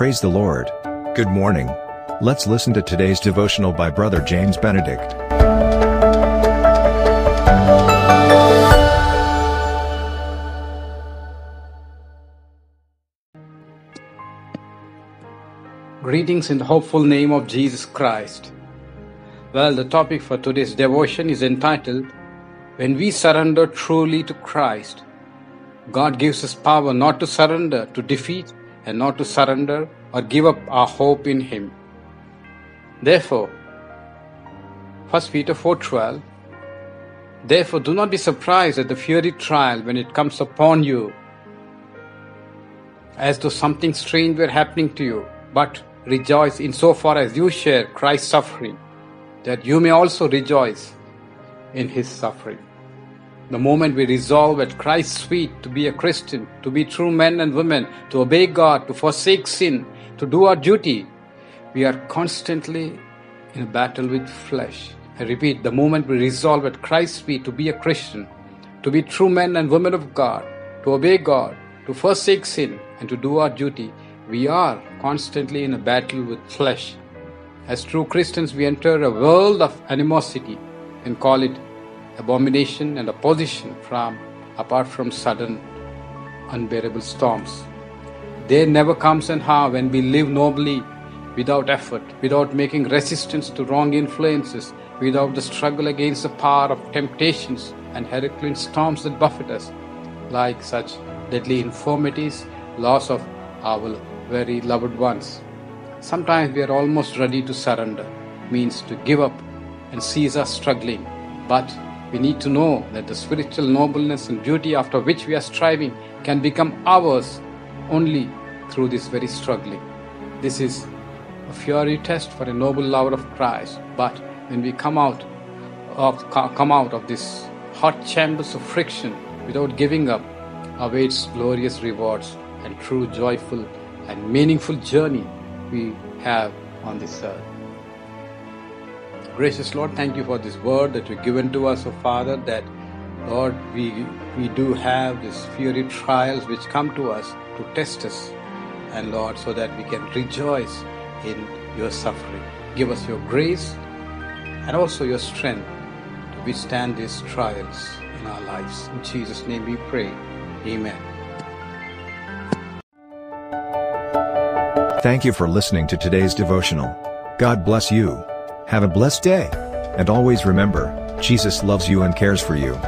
Praise the Lord. Good morning. Let's listen to today's devotional by Brother James Benedict. Greetings in the hopeful name of Jesus Christ. Well, the topic for today's devotion is entitled When We Surrender Truly to Christ. God gives us power not to surrender to defeat and not to surrender or give up our hope in Him. Therefore, 1 Peter 4:12 Therefore do not be surprised at the fiery trial when it comes upon you as though something strange were happening to you, but rejoice in so far as you share Christ's suffering, that you may also rejoice in his suffering. The moment we resolve at Christ's feet to be a Christian, to be true men and women, to obey God, to forsake sin, to do our duty, we are constantly in a battle with flesh. I repeat, the moment we resolve at Christ's feet to be a Christian, to be true men and women of God, to obey God, to forsake sin, and to do our duty, we are constantly in a battle with flesh. As true Christians, we enter a world of animosity and call it abomination and opposition from apart from sudden unbearable storms. There never comes an hour when we live nobly without effort, without making resistance to wrong influences, without the struggle against the power of temptations and Herculean storms that buffet us, like such deadly infirmities, loss of our very loved ones. Sometimes we are almost ready to surrender, means to give up and cease our struggling. But we need to know that the spiritual nobleness and beauty after which we are striving can become ours only through this very struggling. This is a fiery test for a noble lover of Christ. But when we come out of come out of this hot chambers of friction without giving up, awaits glorious rewards and true joyful and meaningful journey we have on this earth. Gracious Lord, thank you for this word that you've given to us, O oh Father, that Lord, we we do have these fiery trials which come to us to test us, and Lord, so that we can rejoice in your suffering. Give us your grace and also your strength to withstand these trials in our lives. In Jesus' name we pray. Amen. Thank you for listening to today's devotional. God bless you. Have a blessed day. And always remember, Jesus loves you and cares for you.